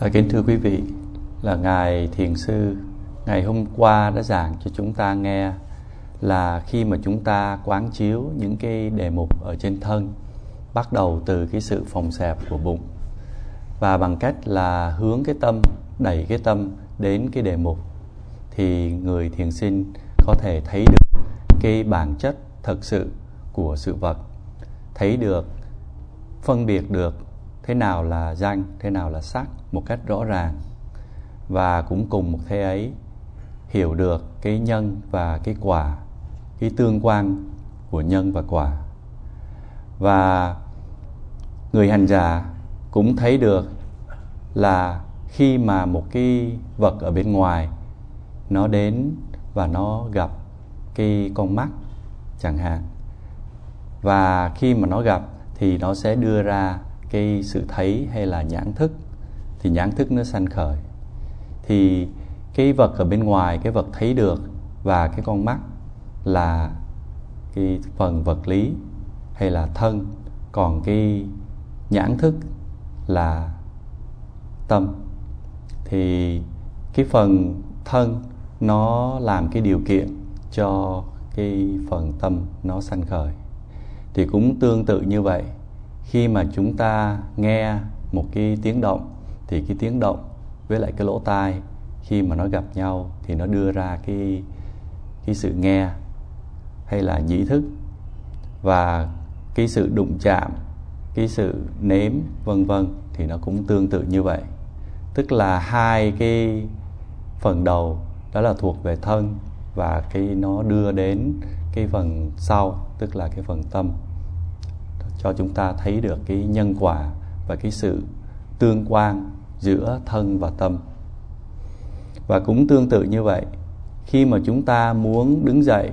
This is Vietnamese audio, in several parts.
À, kính thưa quý vị, là Ngài Thiền Sư ngày hôm qua đã giảng cho chúng ta nghe là khi mà chúng ta quán chiếu những cái đề mục ở trên thân bắt đầu từ cái sự phòng xẹp của bụng. Và bằng cách là hướng cái tâm đẩy cái tâm đến cái đề mục thì người thiền sinh có thể thấy được cái bản chất thực sự của sự vật thấy được phân biệt được thế nào là danh, thế nào là sắc một cách rõ ràng. Và cũng cùng một thế ấy, hiểu được cái nhân và cái quả, cái tương quan của nhân và quả. Và người hành giả cũng thấy được là khi mà một cái vật ở bên ngoài, nó đến và nó gặp cái con mắt, chẳng hạn. Và khi mà nó gặp thì nó sẽ đưa ra cái sự thấy hay là nhãn thức, thì nhãn thức nó sanh khởi. Thì cái vật ở bên ngoài, cái vật thấy được và cái con mắt là cái phần vật lý hay là thân. Còn cái nhãn thức là tâm. Thì cái phần thân nó làm cái điều kiện cho cái phần tâm nó sanh khởi. Thì cũng tương tự như vậy khi mà chúng ta nghe một cái tiếng động, thì cái tiếng động với lại cái lỗ tai khi mà nó gặp nhau thì nó đưa ra cái cái sự nghe hay là nhĩ thức. Và cái sự đụng chạm, cái sự nếm, vân vân thì nó cũng tương tự như vậy. Tức là hai cái phần đầu đó là thuộc về thân và cái nó đưa đến cái phần sau, tức là cái phần tâm cho chúng ta thấy được cái nhân quả và cái sự tương quan giữa thân và tâm. Và cũng tương tự như vậy, khi mà chúng ta muốn đứng dậy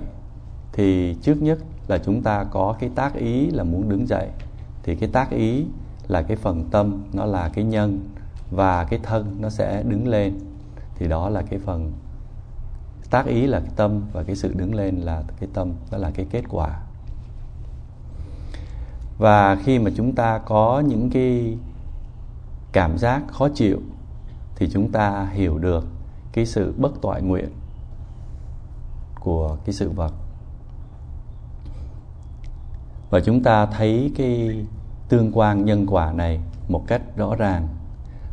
thì trước nhất là chúng ta có cái tác ý là muốn đứng dậy. Thì cái tác ý là cái phần tâm, nó là cái nhân và cái thân nó sẽ đứng lên. Thì đó là cái phần tác ý là cái tâm và cái sự đứng lên là cái tâm, đó là cái kết quả và khi mà chúng ta có những cái cảm giác khó chịu, thì chúng ta hiểu được cái sự bất toại nguyện của cái sự vật. Và chúng ta thấy cái tương quan nhân quả này một cách rõ ràng.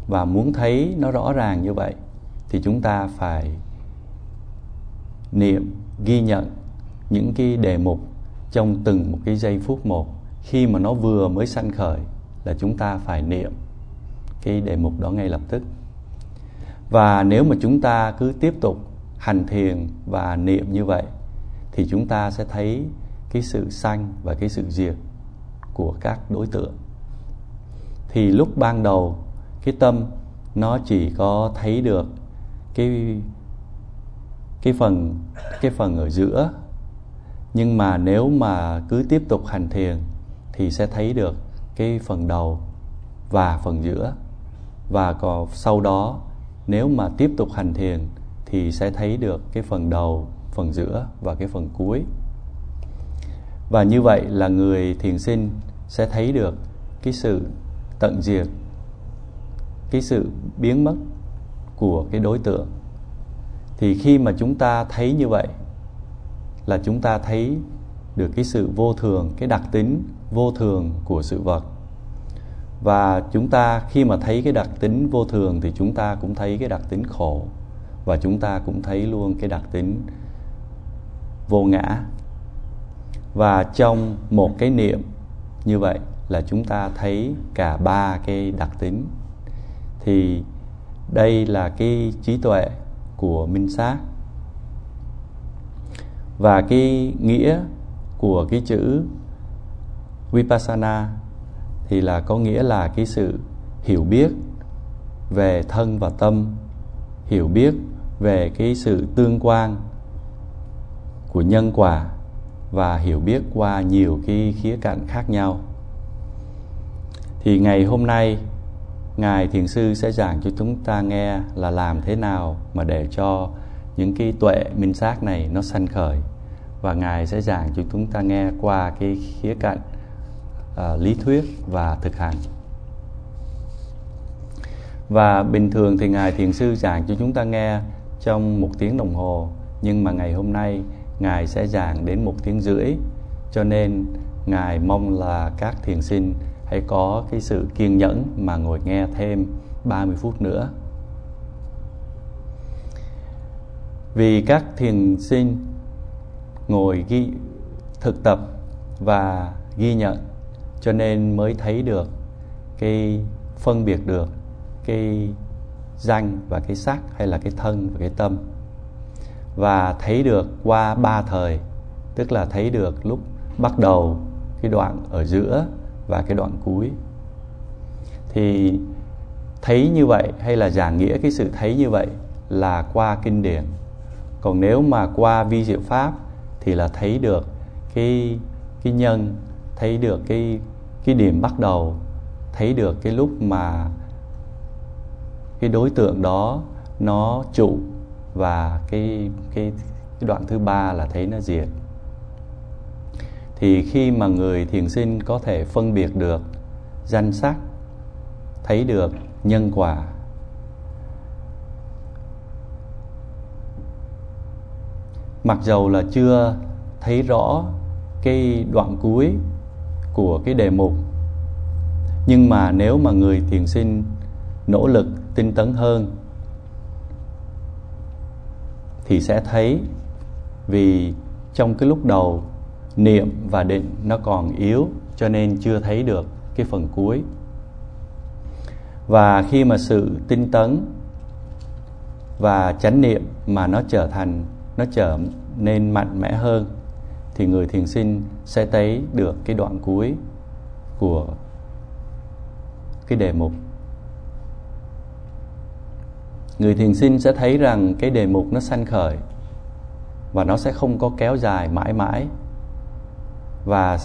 Và muốn thấy nó rõ ràng như vậy, thì chúng ta phải niệm, ghi nhận những cái đề mục trong từng một cái giây phút một khi mà nó vừa mới sanh khởi là chúng ta phải niệm cái đề mục đó ngay lập tức. Và nếu mà chúng ta cứ tiếp tục hành thiền và niệm như vậy, thì chúng ta sẽ thấy cái sự sanh và cái sự diệt của các đối tượng. Thì lúc ban đầu, cái tâm nó chỉ có thấy được cái cái phần cái phần ở giữa. Nhưng mà nếu mà cứ tiếp tục hành thiền thì sẽ thấy được cái phần đầu và phần giữa. Và còn sau đó, nếu mà tiếp tục hành thiền thì sẽ thấy được cái phần đầu, phần giữa và cái phần cuối. Và như vậy là người thiền sinh sẽ thấy được cái sự tận diệt, cái sự biến mất của cái đối tượng. Thì khi mà chúng ta thấy như vậy là chúng ta thấy được cái sự vô thường, cái đặc tính vô thường của sự vật. Và chúng ta khi mà thấy cái đặc tính vô thường thì chúng ta cũng thấy cái đặc tính khổ. Và chúng ta cũng thấy luôn cái đặc tính vô ngã. Và trong một cái niệm như vậy là chúng ta thấy cả ba cái đặc tính. Thì đây là cái trí tuệ của minh sát. Và cái nghĩa của cái chữ vipassana thì là có nghĩa là cái sự hiểu biết về thân và tâm, hiểu biết về cái sự tương quan của nhân quả và hiểu biết qua nhiều cái khía cạnh khác nhau. Thì ngày hôm nay, ngài thiền sư sẽ giảng cho chúng ta nghe là làm thế nào mà để cho những cái tuệ minh sát này nó sanh khởi và ngài sẽ giảng cho chúng ta nghe qua cái khía cạnh uh, lý thuyết và thực hành. Và bình thường thì ngài thiền sư giảng cho chúng ta nghe trong một tiếng đồng hồ nhưng mà ngày hôm nay ngài sẽ giảng đến một tiếng rưỡi. Cho nên ngài mong là các thiền sinh hãy có cái sự kiên nhẫn mà ngồi nghe thêm 30 phút nữa. Vì các thiền sinh ngồi ghi thực tập và ghi nhận, cho nên mới thấy được cái phân biệt được cái danh và cái sắc, hay là cái thân và cái tâm. Và thấy được qua ba thời, tức là thấy được lúc bắt đầu cái đoạn ở giữa và cái đoạn cuối. Thì thấy như vậy hay là giảng nghĩa cái sự thấy như vậy là qua kinh điển. Còn nếu mà qua vi diệu pháp thì là thấy được cái cái nhân, thấy được cái cái điểm bắt đầu, thấy được cái lúc mà cái đối tượng đó nó trụ và cái cái cái đoạn thứ ba là thấy nó diệt. Thì khi mà người thiền sinh có thể phân biệt được danh sắc, thấy được nhân quả mặc dầu là chưa thấy rõ cái đoạn cuối của cái đề mục, nhưng mà nếu mà người thiền sinh nỗ lực tinh tấn hơn thì sẽ thấy vì trong cái lúc đầu niệm và định nó còn yếu, cho nên chưa thấy được cái phần cuối. Và khi mà sự tinh tấn và chánh niệm mà nó trở thành nó trở nên mạnh mẽ hơn, thì người thiền sinh sẽ thấy được cái đoạn cuối của cái đề mục. Người thiền sinh sẽ thấy rằng cái đề mục nó sanh khởi và nó sẽ không có kéo dài mãi mãi, và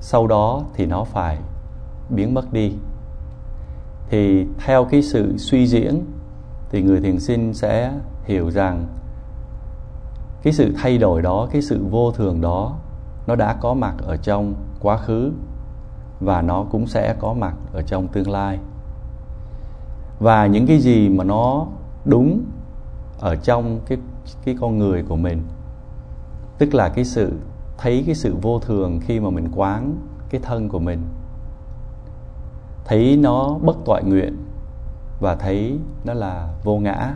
sau đó thì nó phải biến mất đi. Thì theo cái sự suy diễn, thì người thiền sinh sẽ hiểu rằng cái sự thay đổi đó, cái sự vô thường đó, nó đã có mặt ở trong quá khứ và nó cũng sẽ có mặt ở trong tương lai. Và những cái gì mà nó đúng ở trong cái cái con người của mình, tức là cái sự thấy cái sự vô thường khi mà mình quán cái thân của mình, thấy nó bất toại nguyện và thấy nó là vô ngã,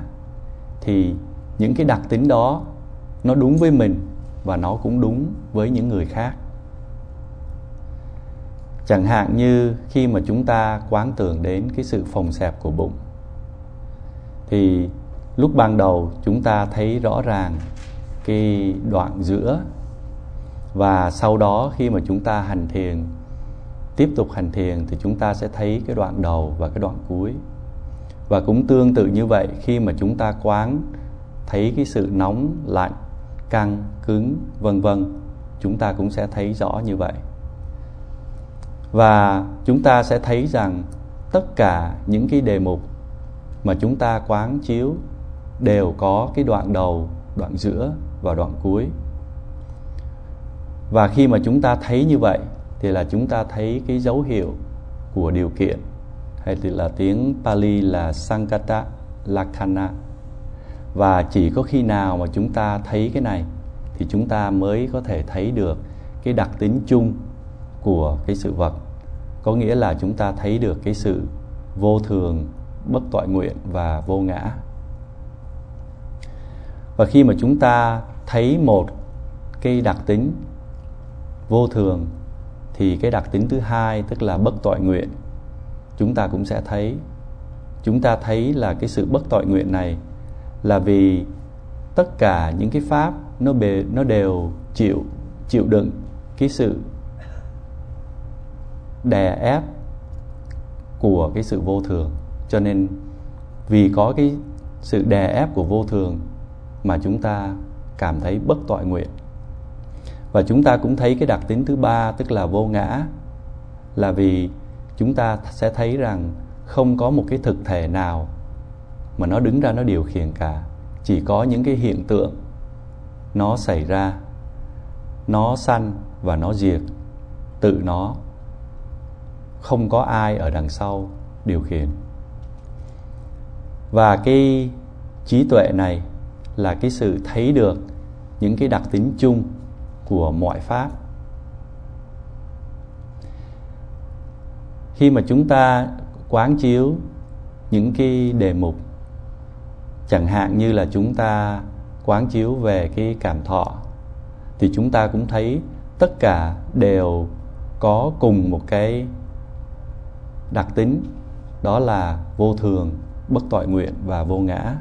thì những cái đặc tính đó nó đúng với mình và nó cũng đúng với những người khác. Chẳng hạn như khi mà chúng ta quán tưởng đến cái sự phồng xẹp của bụng, thì lúc ban đầu chúng ta thấy rõ ràng cái đoạn giữa và sau đó khi mà chúng ta hành thiền, tiếp tục hành thiền thì chúng ta sẽ thấy cái đoạn đầu và cái đoạn cuối. Và cũng tương tự như vậy, khi mà chúng ta quán thấy cái sự nóng lạnh căng, cứng, vân vân. Chúng ta cũng sẽ thấy rõ như vậy. Và chúng ta sẽ thấy rằng tất cả những cái đề mục mà chúng ta quán chiếu đều có cái đoạn đầu, đoạn giữa và đoạn cuối. Và khi mà chúng ta thấy như vậy thì là chúng ta thấy cái dấu hiệu của điều kiện, hay thì là tiếng Pali là Sankata Lakana và chỉ có khi nào mà chúng ta thấy cái này thì chúng ta mới có thể thấy được cái đặc tính chung của cái sự vật. Có nghĩa là chúng ta thấy được cái sự vô thường, bất toại nguyện và vô ngã. Và khi mà chúng ta thấy một cái đặc tính vô thường thì cái đặc tính thứ hai tức là bất tội nguyện, chúng ta cũng sẽ thấy. Chúng ta thấy là cái sự bất tội nguyện này là vì tất cả những cái pháp nó bề, nó đều chịu chịu đựng cái sự đè ép của cái sự vô thường. Cho nên vì có cái sự đè ép của vô thường mà chúng ta cảm thấy bất tội nguyện. Và chúng ta cũng thấy cái đặc tính thứ ba, tức là vô ngã, là vì chúng ta sẽ thấy rằng không có một cái thực thể nào mà nó đứng ra nó điều khiển cả. Chỉ có những cái hiện tượng, nó xảy ra, nó sanh và nó diệt, tự nó không có ai ở đằng sau điều khiển. Và cái trí tuệ này là cái sự thấy được những cái đặc tính chung của mọi pháp. Khi mà chúng ta quán chiếu những cái đề mục chẳng hạn như là chúng ta quán chiếu về cái cảm thọ, thì chúng ta cũng thấy tất cả đều có cùng một cái đặc tính, đó là vô thường, bất tội nguyện và vô ngã.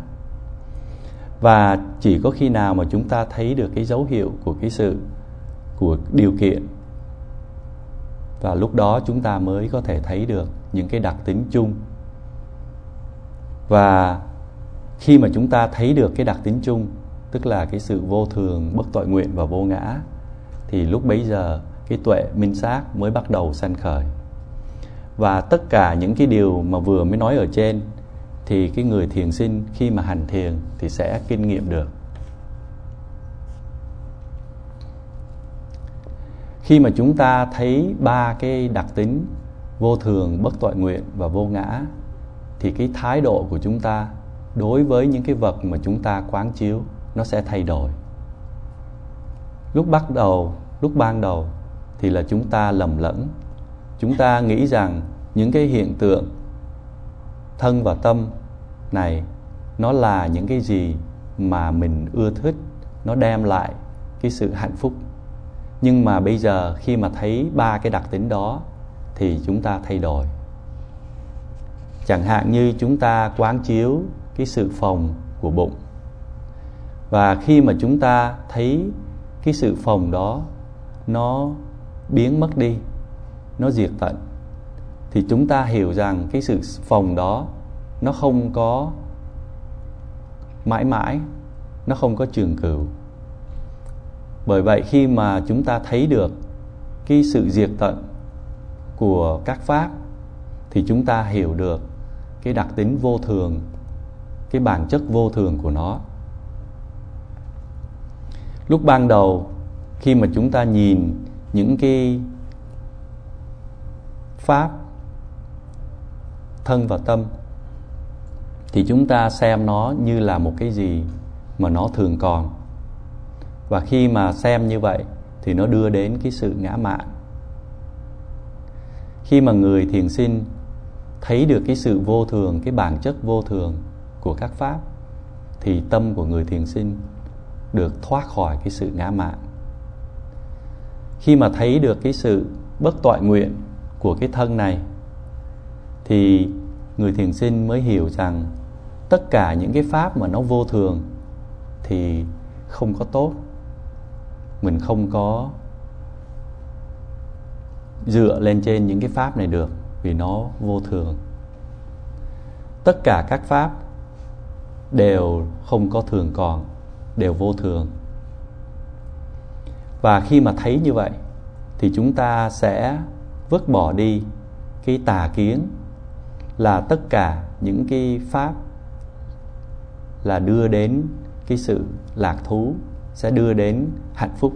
Và chỉ có khi nào mà chúng ta thấy được cái dấu hiệu của cái sự, của điều kiện, và lúc đó chúng ta mới có thể thấy được những cái đặc tính chung. Và khi mà chúng ta thấy được cái đặc tính chung, tức là cái sự vô thường, bất tội nguyện và vô ngã, thì lúc bấy giờ cái tuệ minh sát mới bắt đầu sanh khởi. Và tất cả những cái điều mà vừa mới nói ở trên, thì cái người thiền sinh khi mà hành thiền thì sẽ kinh nghiệm được. Khi mà chúng ta thấy ba cái đặc tính, vô thường, bất tội nguyện và vô ngã, thì cái thái độ của chúng ta đối với những cái vật mà chúng ta quán chiếu, nó sẽ thay đổi. Lúc bắt đầu, lúc ban đầu thì là chúng ta lầm lẫn. Chúng ta nghĩ rằng những cái hiện tượng thân và tâm này, nó là những cái gì mà mình ưa thích, nó đem lại cái sự hạnh phúc. Nhưng mà bây giờ khi mà thấy ba cái đặc tính đó thì chúng ta thay đổi. Chẳng hạn như chúng ta quán chiếu cái sự phòng của bụng. Và khi mà chúng ta thấy cái sự phòng đó nó biến mất đi, nó diệt tận, thì chúng ta hiểu rằng cái sự phòng đó nó không có mãi mãi, nó không có trường cửu. Bởi vậy khi mà chúng ta thấy được cái sự diệt tận của các pháp, thì chúng ta hiểu được cái đặc tính vô thường cái bản chất vô thường của nó. Lúc ban đầu, khi mà chúng ta nhìn những cái pháp thân và tâm, thì chúng ta xem nó như là một cái gì mà nó thường còn. Và khi mà xem như vậy, thì nó đưa đến cái sự ngã mạn. Khi mà người thiền sinh thấy được cái sự vô thường, cái bản chất vô thường của các pháp, thì tâm của người thiền sinh được thoát khỏi cái sự ngã mạn khi mà thấy được cái sự bất toại nguyện của cái thân này, thì người thiền sinh mới hiểu rằng tất cả những cái pháp mà nó vô thường thì không có tốt. Mình không có dựa lên trên những cái pháp này được vì nó vô thường. Tất cả các pháp đều không có thường còn, đều vô thường. Và khi mà thấy như vậy, thì chúng ta sẽ vứt bỏ đi cái tà kiến là tất cả những cái pháp là đưa đến cái sự lạc thú, sẽ đưa đến hạnh phúc.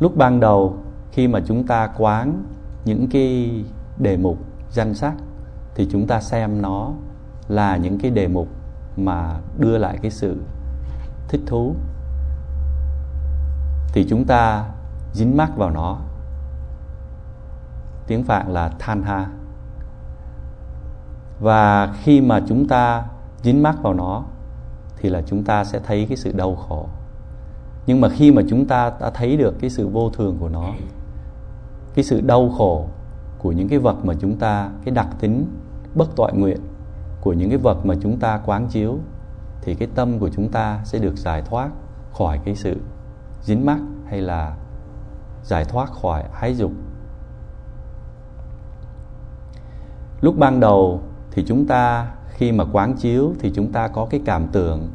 Lúc ban đầu, khi mà chúng ta quán những cái đề mục danh sắc, thì chúng ta xem nó là những cái đề mục mà đưa lại cái sự thích thú, thì chúng ta dính mắc vào nó. Tiếng phạn là than ha. Và khi mà chúng ta dính mắc vào nó, thì là chúng ta sẽ thấy cái sự đau khổ. Nhưng mà khi mà chúng ta đã thấy được cái sự vô thường của nó, cái sự đau khổ của những cái vật mà chúng ta, cái đặc tính bất toại nguyện của những cái vật mà chúng ta quán chiếu, thì cái tâm của chúng ta sẽ được giải thoát khỏi cái sự dính mắc hay là giải thoát khỏi ái dục. Lúc ban đầu thì chúng ta khi mà quán chiếu thì chúng ta có cái cảm tưởng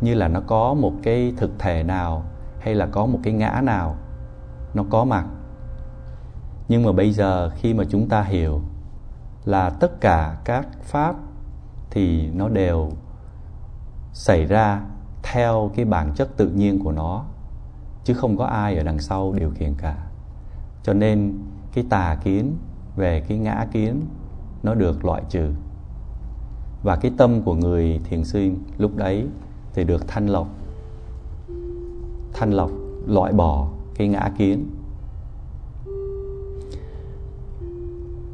như là nó có một cái thực thể nào hay là có một cái ngã nào nó có mặt. Nhưng mà bây giờ khi mà chúng ta hiểu là tất cả các pháp thì nó đều xảy ra theo cái bản chất tự nhiên của nó, chứ không có ai ở đằng sau điều khiển cả. Cho nên cái tà kiến về cái ngã kiến nó được loại trừ. Và cái tâm của người thiền sư lúc đấy thì được thanh lọc. Thanh lọc, loại bỏ cái ngã kiến.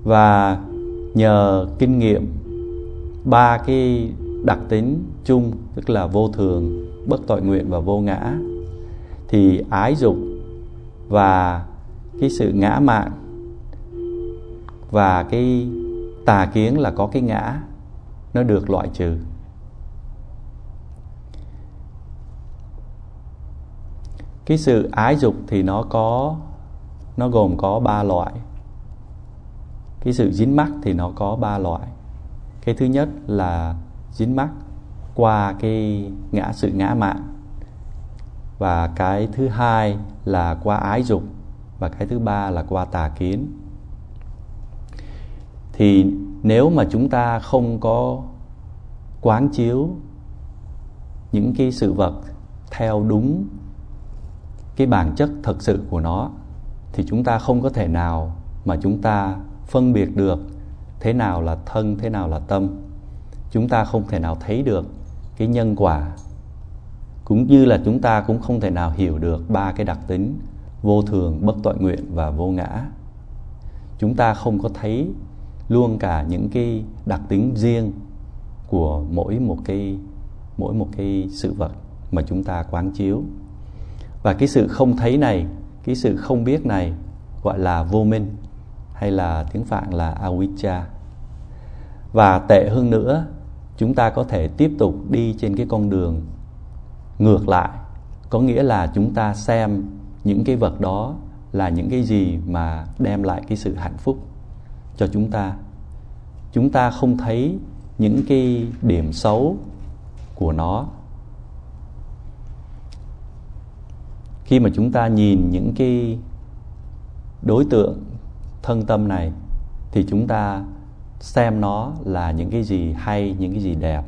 Và nhờ kinh nghiệm ba cái đặc tính chung, tức là vô thường, bất tội nguyện và vô ngã. Thì ái dục và cái sự ngã mạn và cái tà kiến là có cái ngã, nó được loại trừ. Cái sự ái dục thì nó có, nó gồm có ba loại. Cái sự dính mắc thì nó có ba loại cái thứ nhất là dính mắc qua cái ngã, sự ngã mạn. Và cái thứ hai là qua ái dục. Và cái thứ ba là qua tà kiến. Thì nếu mà chúng ta không có quán chiếu những cái sự vật theo đúng cái bản chất thật sự của nó, thì chúng ta không có thể nào mà chúng ta phân biệt được thế nào là thân, thế nào là tâm? Chúng ta không thể nào thấy được cái nhân quả. Cũng như là chúng ta cũng không thể nào hiểu được ba cái đặc tính, vô thường, bất tội nguyện và vô ngã. Chúng ta không có thấy luôn cả những cái đặc tính riêng của mỗi một cái, mỗi một cái sự vật mà chúng ta quán chiếu. Và cái sự không thấy này, cái sự không biết này gọi là vô minh hay là tiếng phạn là avijja và tệ hơn nữa, chúng ta có thể tiếp tục đi trên cái con đường ngược lại. Có nghĩa là chúng ta xem những cái vật đó là những cái gì mà đem lại cái sự hạnh phúc cho chúng ta. Chúng ta không thấy những cái điểm xấu của nó. Khi mà chúng ta nhìn những cái đối tượng thân tâm này, thì chúng ta xem nó là những cái gì hay, những cái gì đẹp.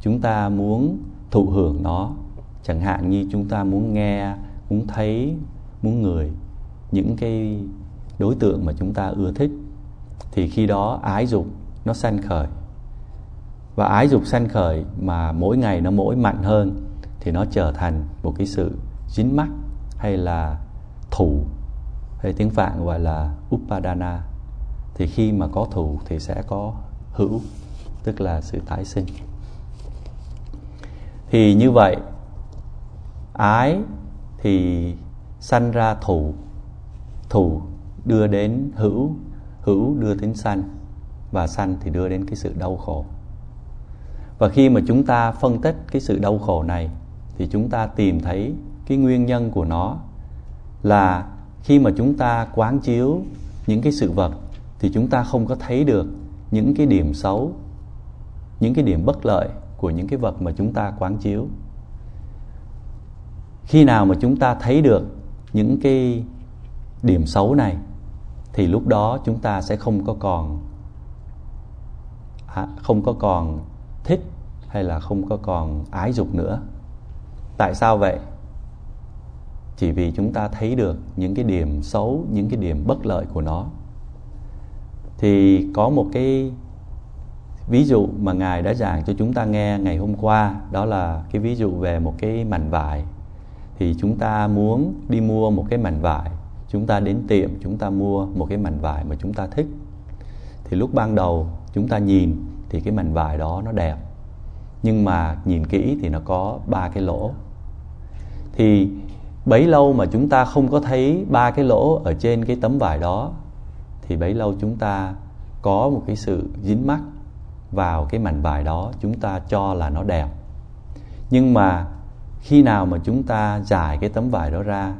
Chúng ta muốn thụ hưởng nó. Chẳng hạn như chúng ta muốn nghe, muốn thấy, muốn người những cái đối tượng mà chúng ta ưa thích, thì khi đó ái dục nó sanh khởi. Và ái dục sanh khởi mà mỗi ngày nó mỗi mạnh hơn, thì nó trở thành một cái sự dính mắc hay là thủ hay tiếng phạn gọi là upadana. Thì khi mà có thủ thì sẽ có hữu, tức là sự tái sinh. Thì như vậy, ái thì sanh ra thủ thủ đưa đến hữu hữu đưa đến sanh, và sanh thì đưa đến cái sự đau khổ. Và khi mà chúng ta phân tích cái sự đau khổ này, thì chúng ta tìm thấy cái nguyên nhân của nó là khi mà chúng ta quán chiếu những cái sự vật thì chúng ta không có thấy được những cái điểm xấu những cái điểm bất lợi của những cái vật mà chúng ta quán chiếu. Khi nào mà chúng ta thấy được những cái điểm xấu này thì lúc đó chúng ta sẽ không có còn à, không có còn thích hay là không có còn ái dục nữa. Tại sao vậy? Chỉ vì chúng ta thấy được những cái điểm xấu, những cái điểm bất lợi của nó. Thì có một cái ví dụ mà ngài đã giảng cho chúng ta nghe ngày hôm qua, đó là cái ví dụ về một cái mảnh vải. Thì chúng ta muốn đi mua một cái mảnh vải, chúng ta đến tiệm, chúng ta mua một cái mảnh vải mà chúng ta thích. Thì lúc ban đầu chúng ta nhìn thì cái mảnh vải đó nó đẹp, nhưng mà nhìn kỹ thì nó có ba cái lỗ. Thì bấy lâu mà chúng ta không có thấy ba cái lỗ ở trên cái tấm vải đó, thì bấy lâu chúng ta có một cái sự dính mắc vào cái mảnh vải đó, chúng ta cho là nó đẹp. Nhưng mà khi nào mà chúng ta giải cái tấm vải đó ra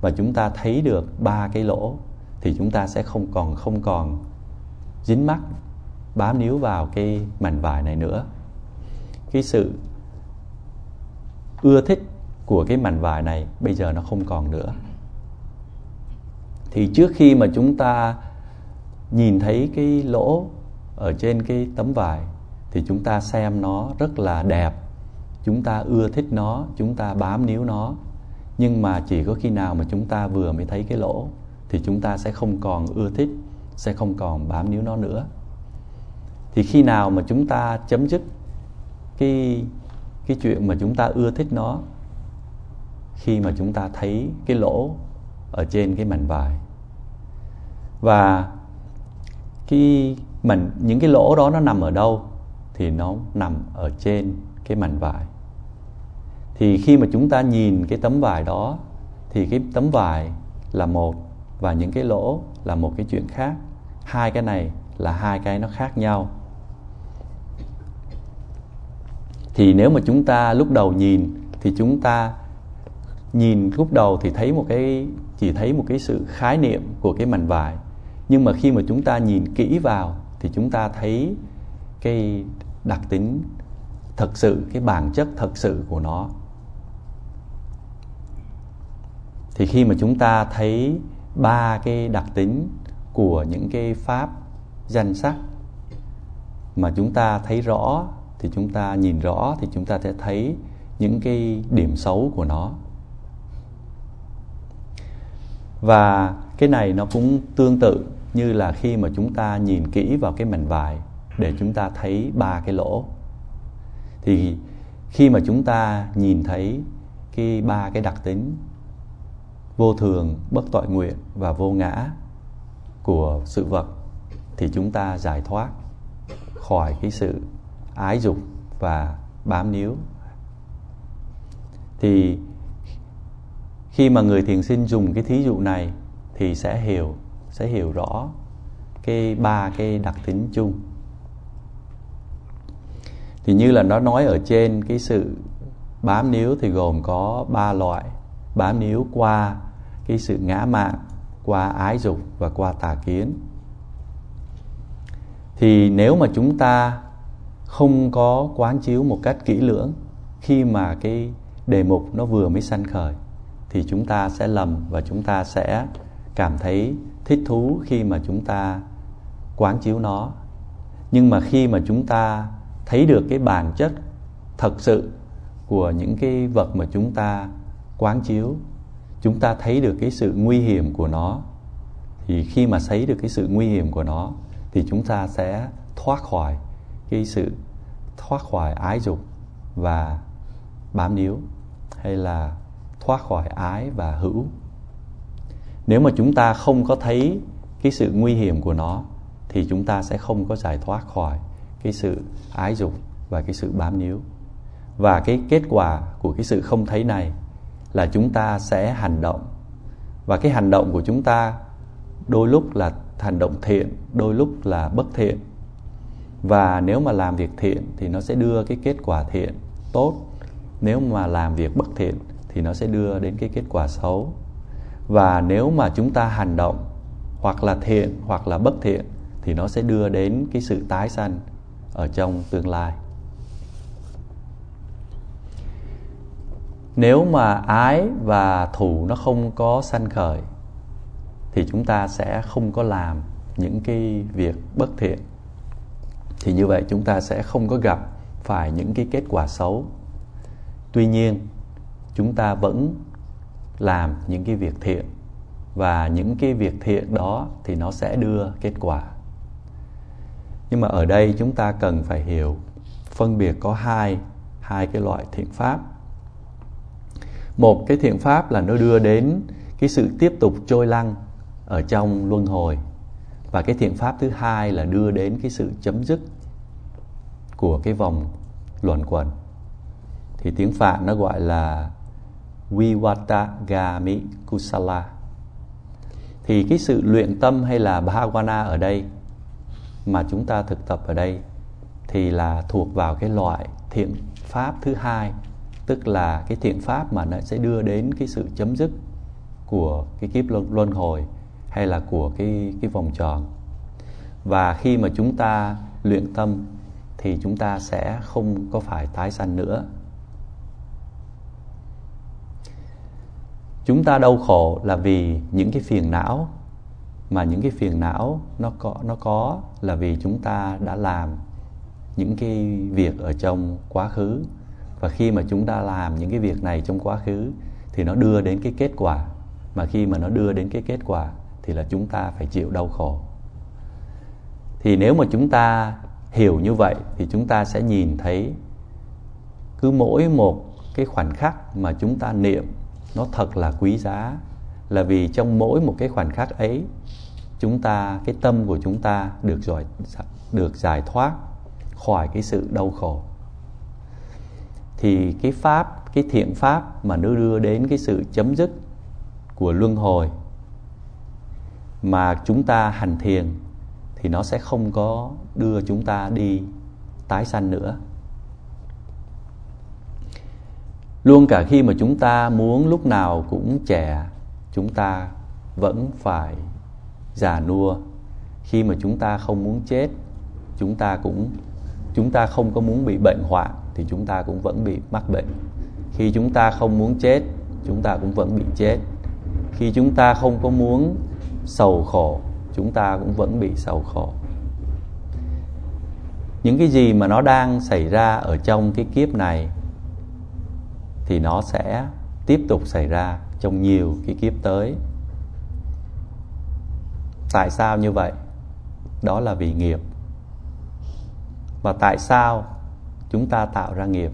và chúng ta thấy được ba cái lỗ, thì chúng ta sẽ không còn không còn dính mắc, bám níu vào cái mảnh vải này nữa. Cái sự ưa thích của cái mảnh vải này bây giờ nó không còn nữa. Thì trước khi mà chúng ta nhìn thấy cái lỗ ở trên cái tấm vải thì chúng ta xem nó rất là đẹp. Chúng ta ưa thích nó, chúng ta bám níu nó. Nhưng mà chỉ có khi nào mà chúng ta vừa mới thấy cái lỗ thì chúng ta sẽ không còn ưa thích, sẽ không còn bám níu nó nữa. Thì khi nào mà chúng ta chấm dứt cái cái chuyện mà chúng ta ưa thích nó khi mà chúng ta thấy cái lỗ ở trên cái mảnh vải. Và cái mảnh, những cái lỗ đó nó nằm ở đâu thì nó nằm ở trên cái mảnh vải. Thì khi mà chúng ta nhìn cái tấm vải đó thì cái tấm vải là một và những cái lỗ là một cái chuyện khác. Hai cái này là hai cái nó khác nhau. Thì nếu mà chúng ta lúc đầu nhìn thì chúng ta nhìn lúc đầu thì thấy một cái, chỉ thấy một cái sự khái niệm của cái mảnh vải. Nhưng mà khi mà chúng ta nhìn kỹ vào thì chúng ta thấy cái đặc tính thật sự, cái bản chất thật sự của nó. Thì khi mà chúng ta thấy ba cái đặc tính của những cái pháp danh sắc mà chúng ta thấy rõ, thì chúng ta nhìn rõ thì chúng ta sẽ thấy những cái điểm xấu của nó và cái này nó cũng tương tự như là khi mà chúng ta nhìn kỹ vào cái mảnh vải để chúng ta thấy ba cái lỗ. Thì khi mà chúng ta nhìn thấy cái ba cái đặc tính, vô thường, bất tội nguyện và vô ngã của sự vật, thì chúng ta giải thoát khỏi cái sự ái dục và bám níu. Thì khi mà người thiền sinh dùng cái thí dụ này thì sẽ hiểu sẽ hiểu rõ cái ba cái đặc tính chung. Thì như là nó nói ở trên cái sự bám níu thì gồm có ba loại. Bám níu qua cái sự ngã mạn qua ái dục và qua tà kiến. Thì nếu mà chúng ta không có quán chiếu một cách kỹ lưỡng khi mà cái đề mục nó vừa mới sanh khởi thì chúng ta sẽ lầm và chúng ta sẽ cảm thấy thích thú khi mà chúng ta quán chiếu nó. Nhưng mà khi mà chúng ta thấy được cái bản chất thật sự của những cái vật mà chúng ta quán chiếu, chúng ta thấy được cái sự nguy hiểm của nó, thì khi mà thấy được cái sự nguy hiểm của nó thì chúng ta sẽ thoát khỏi cái sự, thoát khỏi ái dục và bám níu hay là thoát khỏi ái và hữu. Nếu mà chúng ta không có thấy cái sự nguy hiểm của nó, thì chúng ta sẽ không có giải thoát khỏi cái sự ái dục và cái sự bám níu. Và cái kết quả của cái sự không thấy này là chúng ta sẽ hành động. Và cái hành động của chúng ta đôi lúc là hành động thiện, đôi lúc là bất thiện. Và nếu mà làm việc thiện thì nó sẽ đưa cái kết quả thiện tốt. Nếu mà làm việc bất thiện thì nó sẽ đưa đến cái kết quả xấu. Và nếu mà chúng ta hành động hoặc là thiện hoặc là bất thiện thì nó sẽ đưa đến cái sự tái sanh ở trong tương lai. Nếu mà ái và thù nó không có sanh khởi thì chúng ta sẽ không có làm những cái việc bất thiện. Thì như vậy chúng ta sẽ không có gặp phải những cái kết quả xấu. Tuy nhiên chúng ta vẫn làm những cái việc thiện. Và những cái việc thiện đó thì nó sẽ đưa kết quả. Nhưng mà ở đây chúng ta cần phải hiểu, phân biệt có hai hai cái loại thiện pháp. Một cái thiện pháp là nó đưa đến cái sự tiếp tục trôi lăn ở trong luân hồi. Và cái thiện pháp thứ hai là đưa đến cái sự chấm dứt của cái vòng luẩn quẩn. Thì tiếng phạn nó gọi là Vivatagami Kusala thì cái sự luyện tâm hay là bhavana ở đây mà chúng ta thực tập ở đây thì là thuộc vào cái loại thiện pháp thứ hai tức là cái thiện pháp mà nó sẽ đưa đến cái sự chấm dứt của cái kiếp luân, luân hồi hay là của cái cái vòng tròn. Và khi mà chúng ta luyện tâm thì chúng ta sẽ không có phải tái sanh nữa. Chúng ta đau khổ là vì những cái phiền não mà những cái phiền não nó có nó có là vì chúng ta đã làm những cái việc ở trong quá khứ. Và khi mà chúng ta làm những cái việc này trong quá khứ thì nó đưa đến cái kết quả. Mà khi mà nó đưa đến cái kết quả thì là chúng ta phải chịu đau khổ. Thì nếu mà chúng ta hiểu như vậy thì chúng ta sẽ nhìn thấy cứ mỗi một cái khoảnh khắc mà chúng ta niệm nó thật là quý giá. Là vì trong mỗi một cái khoảnh khắc ấy, chúng ta, cái tâm của chúng ta được rồi được giải thoát khỏi cái sự đau khổ. Thì cái pháp, cái thiện pháp mà nó đưa đến cái sự chấm dứt của luân hồi mà chúng ta hành thiền thì nó sẽ không có đưa chúng ta đi tái sanh nữa. Luôn cả khi mà chúng ta muốn lúc nào cũng trẻ chúng ta vẫn phải già nua khi mà chúng ta không muốn chết chúng ta cũng chúng ta không có muốn bị bệnh hoạn thì chúng ta cũng vẫn bị mắc bệnh khi chúng ta không muốn chết chúng ta cũng vẫn bị chết khi chúng ta không có muốn sầu khổ chúng ta cũng vẫn bị sầu khổ những cái gì mà nó đang xảy ra ở trong cái kiếp này thì nó sẽ tiếp tục xảy ra trong nhiều cái kiếp tới. Tại sao như vậy? Đó là vì nghiệp. Và tại sao chúng ta tạo ra nghiệp?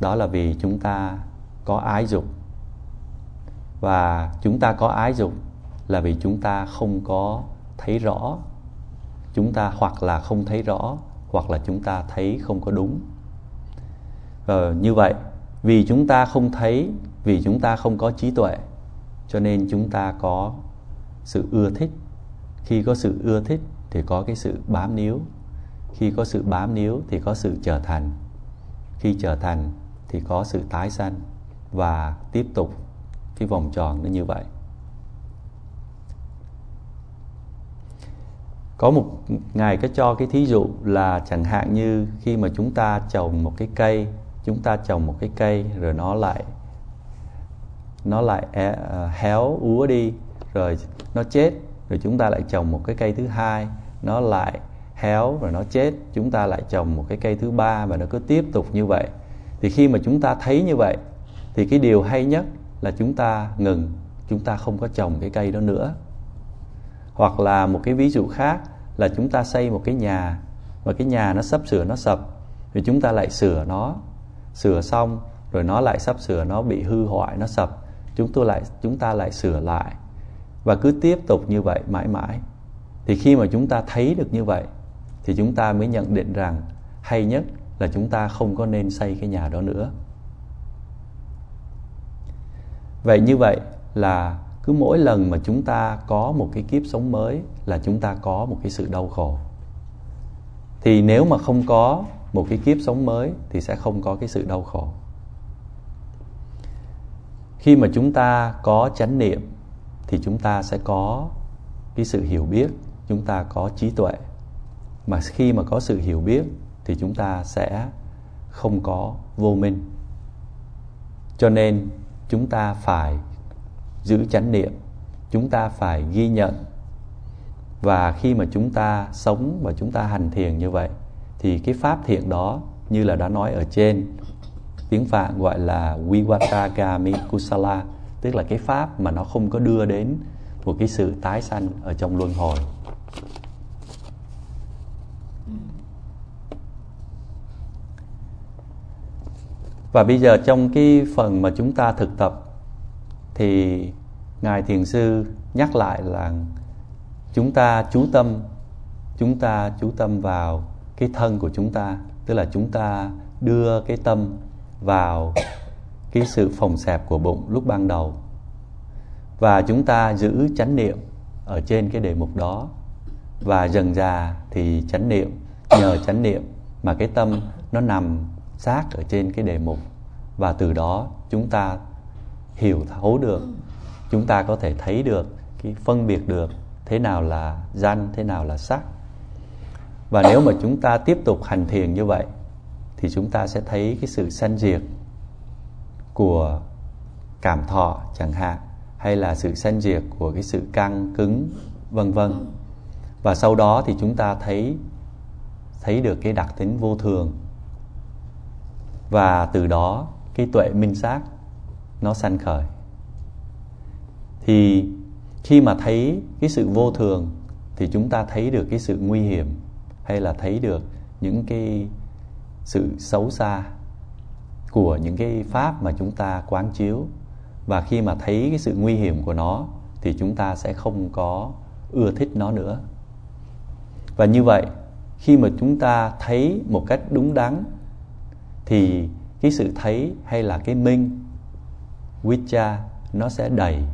Đó là vì chúng ta có ái dục. Và chúng ta có ái dục là vì chúng ta không có thấy rõ. Chúng ta hoặc là không thấy rõ, hoặc là chúng ta thấy không có đúng. Và như vậy vì chúng ta không thấy, vì chúng ta không có trí tuệ, cho nên chúng ta có sự ưa thích. Khi có sự ưa thích thì có cái sự bám níu. Khi có sự bám níu thì có sự trở thành. Khi trở thành thì có sự tái sanh. Và tiếp tục, cái vòng tròn nó như vậy. Có một ngài có cho cái thí dụ là chẳng hạn như khi mà chúng ta trồng một cái cây chúng ta trồng một cái cây rồi nó lại nó lại à, héo, úa đi, rồi nó chết, rồi chúng ta lại trồng một cái cây thứ hai, nó lại héo rồi nó chết, chúng ta lại trồng một cái cây thứ ba và nó cứ tiếp tục như vậy. Thì khi mà chúng ta thấy như vậy, thì cái điều hay nhất là chúng ta ngừng, chúng ta không có trồng cái cây đó nữa. Hoặc là một cái ví dụ khác là chúng ta xây một cái nhà và cái nhà nó sắp sửa, nó sập, thì chúng ta lại sửa nó sửa xong, rồi nó lại sắp sửa, nó bị hư hoại, nó sập, chúng tôi lại, chúng ta lại sửa lại. Và cứ tiếp tục như vậy mãi mãi. Thì khi mà chúng ta thấy được như vậy, thì chúng ta mới nhận định rằng hay nhất là chúng ta không có nên xây cái nhà đó nữa. Vậy như vậy là cứ mỗi lần mà chúng ta có một cái kiếp sống mới là chúng ta có một cái sự đau khổ. Thì nếu mà không có một cái kiếp sống mới thì sẽ không có cái sự đau khổ. Khi mà chúng ta có chánh niệm thì chúng ta sẽ có cái sự hiểu biết, chúng ta có trí tuệ. Mà khi mà có sự hiểu biết thì chúng ta sẽ không có vô minh. Cho nên chúng ta phải giữ chánh niệm, chúng ta phải ghi nhận. Và khi mà chúng ta sống và chúng ta hành thiền như vậy thì cái pháp thiện đó như là đã nói ở trên, tiếng Phạn gọi là Vivatagami Kusala, tức là cái pháp mà nó không có đưa đến một cái sự tái sanh ở trong luân hồi. Và bây giờ trong cái phần mà chúng ta thực tập thì ngài thiền sư nhắc lại là chúng ta chú tâm, chúng ta chú tâm vào cái thân của chúng ta, tức là chúng ta đưa cái tâm vào cái sự phòng xẹp của bụng lúc ban đầu. Và chúng ta giữ chánh niệm ở trên cái đề mục đó. Và dần già thì chánh niệm, nhờ chánh niệm mà cái tâm nó nằm sát ở trên cái đề mục. Và từ đó chúng ta hiểu thấu được, chúng ta có thể thấy được, cái phân biệt được thế nào là danh, thế nào là sắc và nếu mà chúng ta tiếp tục hành thiền như vậy, thì chúng ta sẽ thấy cái sự sanh diệt của cảm thọ chẳng hạn, hay là sự sanh diệt của cái sự căng cứng, vân vân. Và sau đó thì chúng ta thấy thấy được cái đặc tính vô thường. Và từ đó cái tuệ minh sát nó sanh khởi. Thì khi mà thấy cái sự vô thường, thì chúng ta thấy được cái sự nguy hiểm hay là thấy được những cái sự xấu xa của những cái pháp mà chúng ta quán chiếu. Và khi mà thấy cái sự nguy hiểm của nó, thì chúng ta sẽ không có ưa thích nó nữa. Và như vậy, khi mà chúng ta thấy một cách đúng đắn, thì cái sự thấy hay là cái minh vicha nó sẽ đầy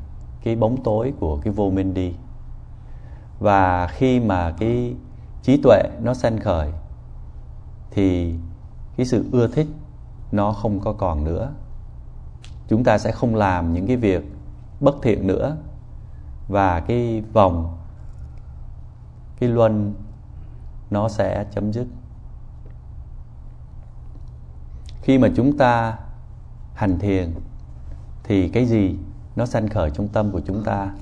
cái bóng tối của cái vô minh đi. Và khi mà cái trí tuệ nó sanh khởi, thì cái sự ưa thích nó không có còn nữa. Chúng ta sẽ không làm những cái việc bất thiện nữa. Và cái vòng, cái luân nó sẽ chấm dứt. Khi mà chúng ta hành thiền, thì cái gì nó sanh khởi trong tâm của chúng ta?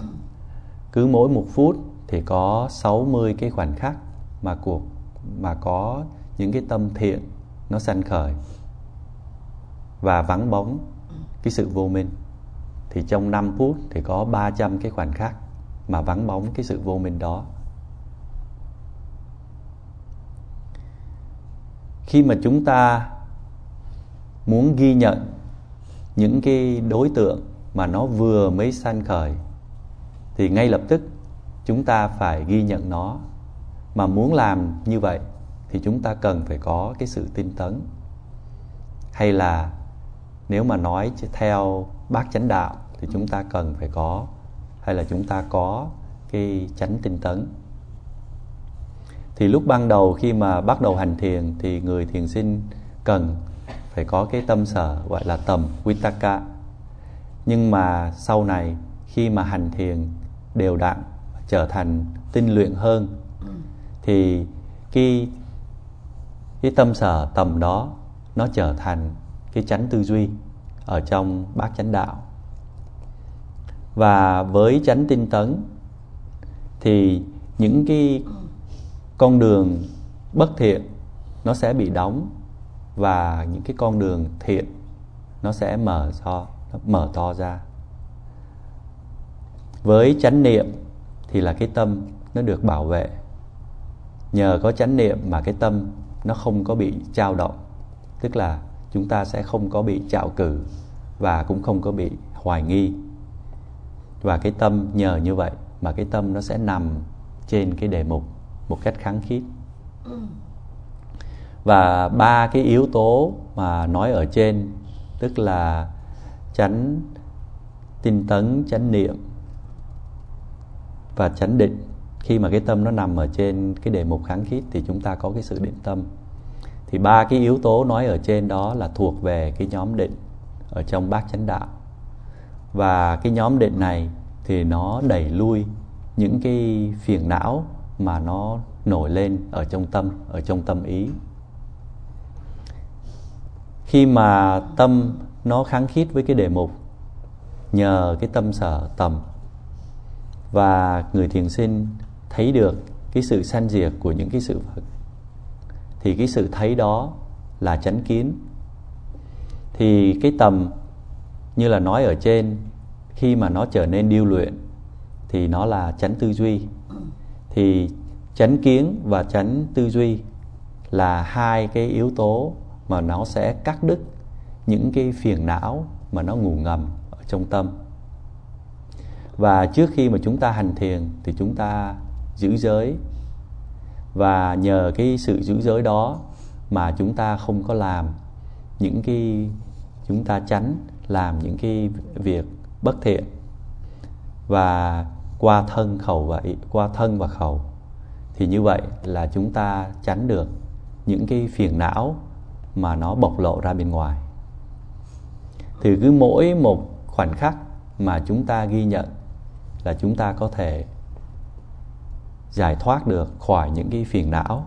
Cứ mỗi một phút thì có 60 cái khoảnh khắc mà cuộc mà có những cái tâm thiện nó sanh khởi và vắng bóng cái sự vô minh. Thì trong 5 phút thì có 300 cái khoảnh khắc mà vắng bóng cái sự vô minh đó. Khi mà chúng ta muốn ghi nhận những cái đối tượng mà nó vừa mới sanh khởi, thì ngay lập tức chúng ta phải ghi nhận nó mà muốn làm như vậy thì chúng ta cần phải có cái sự tinh tấn. Hay là nếu mà nói theo bác chánh đạo thì chúng ta cần phải có, hay là chúng ta có cái chánh tinh tấn. Thì lúc ban đầu khi mà bắt đầu hành thiền thì người thiền sinh cần phải có cái tâm sở gọi là tầm vitaka. Nhưng mà sau này khi mà hành thiền đều đặn, trở thành tinh luyện hơn thì cái cái tâm sở tầm đó nó trở thành cái chánh tư duy ở trong bát chánh đạo. Và với chánh tinh tấn thì những cái con đường bất thiện nó sẽ bị đóng và những cái con đường thiện nó sẽ mở to nó mở to ra. Với chánh niệm thì là cái tâm nó được bảo vệ nhờ có chánh niệm mà cái tâm nó không có bị trao động tức là chúng ta sẽ không có bị trạo cử và cũng không có bị hoài nghi. Và cái tâm nhờ như vậy mà cái tâm nó sẽ nằm trên cái đề mục một cách kháng khít. Và ba cái yếu tố mà nói ở trên, tức là chánh tinh tấn, chánh niệm và chánh định khi mà cái tâm nó nằm ở trên cái đề mục kháng khít thì chúng ta có cái sự định tâm. Thì ba cái yếu tố nói ở trên đó là thuộc về cái nhóm định ở trong bát chánh đạo. Và cái nhóm định này thì nó đẩy lui những cái phiền não mà nó nổi lên ở trong tâm, ở trong tâm ý. Khi mà tâm nó kháng khít với cái đề mục, nhờ cái tâm sở tầm và người thiền sinh thấy được cái sự sanh diệt của những cái sự vật. Thì cái sự thấy đó là chánh kiến. Thì cái tầm như là nói ở trên, khi mà nó trở nên điêu luyện, thì nó là chánh tư duy. Thì chánh kiến và chánh tư duy là hai cái yếu tố mà nó sẽ cắt đứt những cái phiền não mà nó ngủ ngầm ở trong tâm. Và trước khi mà chúng ta hành thiền thì chúng ta giữ giới. Và nhờ cái sự giữ giới đó mà chúng ta không có làm những cái, chúng ta tránh làm những cái việc bất thiện. Và qua thân khẩu và qua thân và khẩu thì như vậy là chúng ta tránh được những cái phiền não mà nó bộc lộ ra bên ngoài. Thì cứ mỗi một khoảnh khắc mà chúng ta ghi nhận là chúng ta có thể giải thoát được khỏi những cái phiền não.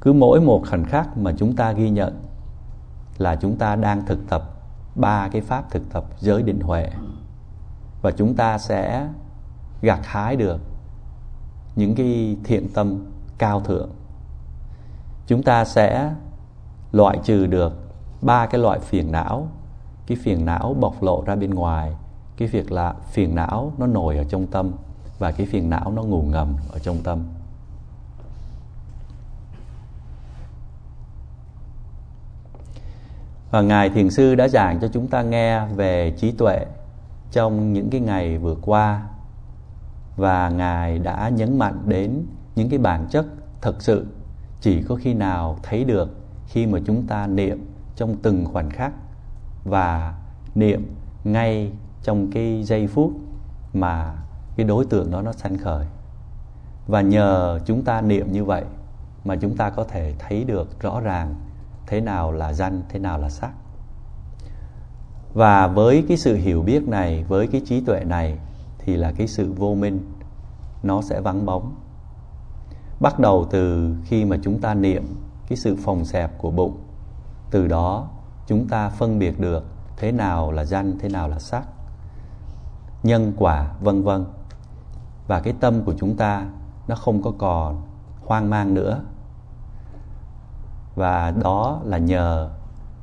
Cứ mỗi một khoảnh khắc mà chúng ta ghi nhận là chúng ta đang thực tập ba cái pháp thực tập giới định huệ. Và chúng ta sẽ gặt hái được những cái thiện tâm cao thượng. Chúng ta sẽ loại trừ được ba cái loại phiền não. Cái phiền não bộc lộ ra bên ngoài. Cái việc là phiền não nó nổi ở trong tâm và cái phiền não nó ngủ ngầm ở trong tâm. Và ngài thiền sư đã giảng cho chúng ta nghe về trí tuệ trong những cái ngày vừa qua. Và ngài đã nhấn mạnh đến những cái bản chất thực sự chỉ có khi nào thấy được khi mà chúng ta niệm trong từng khoảnh khắc và niệm ngay trong cái giây phút mà cái đối tượng đó nó sanh khởi. Và nhờ chúng ta niệm như vậy mà chúng ta có thể thấy được rõ ràng thế nào là danh, thế nào là sắc và với cái sự hiểu biết này, với cái trí tuệ này thì là cái sự vô minh, nó sẽ vắng bóng. Bắt đầu từ khi mà chúng ta niệm cái sự phòng xẹp của bụng, từ đó chúng ta phân biệt được thế nào là danh, thế nào là sắc nhân quả, vân vân và cái tâm của chúng ta nó không có còn hoang mang nữa. Và đó là nhờ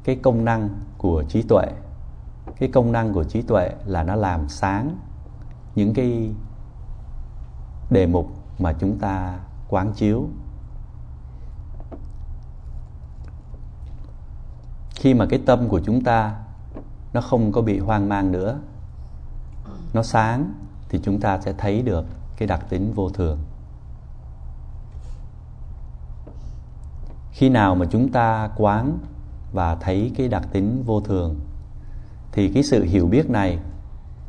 cái công năng của trí tuệ. Cái công năng của trí tuệ là nó làm sáng những cái đề mục mà chúng ta quán chiếu. Khi mà cái tâm của chúng ta nó không có bị hoang mang nữa, nó sáng thì chúng ta sẽ thấy được cái đặc tính vô thường. Khi nào mà chúng ta quán và thấy cái đặc tính vô thường, thì cái sự hiểu biết này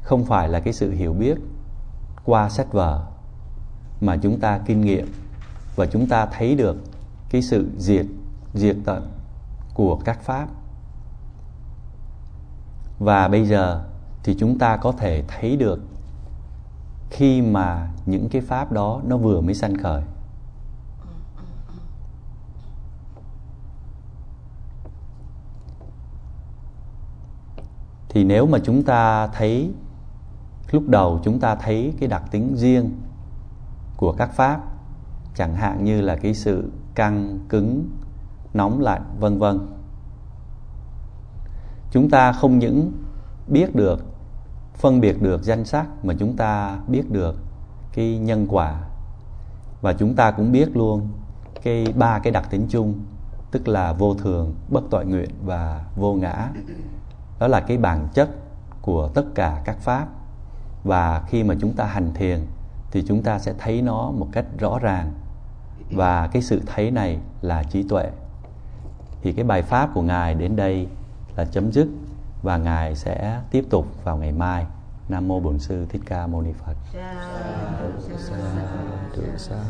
không phải là cái sự hiểu biết qua sách vở mà chúng ta kinh nghiệm và chúng ta thấy được cái sự diệt diệt tận của các pháp. Và bây giờ thì chúng ta có thể thấy được khi mà những cái pháp đó nó vừa mới sanh khởi. Thì nếu mà chúng ta thấy, lúc đầu chúng ta thấy cái đặc tính riêng của các pháp, chẳng hạn như là cái sự căng, cứng, nóng lạnh, vân vân, chúng ta không những biết được phân biệt được danh sắc mà chúng ta biết được cái nhân quả. Và chúng ta cũng biết luôn cái ba cái đặc tính chung, tức là vô thường, bất tội nguyện và vô ngã. Đó là cái bản chất của tất cả các pháp. Và khi mà chúng ta hành thiền thì chúng ta sẽ thấy nó một cách rõ ràng. Và cái sự thấy này là trí tuệ. Thì cái bài pháp của ngài đến đây là chấm dứt và ngài sẽ tiếp tục vào ngày mai. Nam mô bổn sư thích ca mâu ni phật. Sa, sa.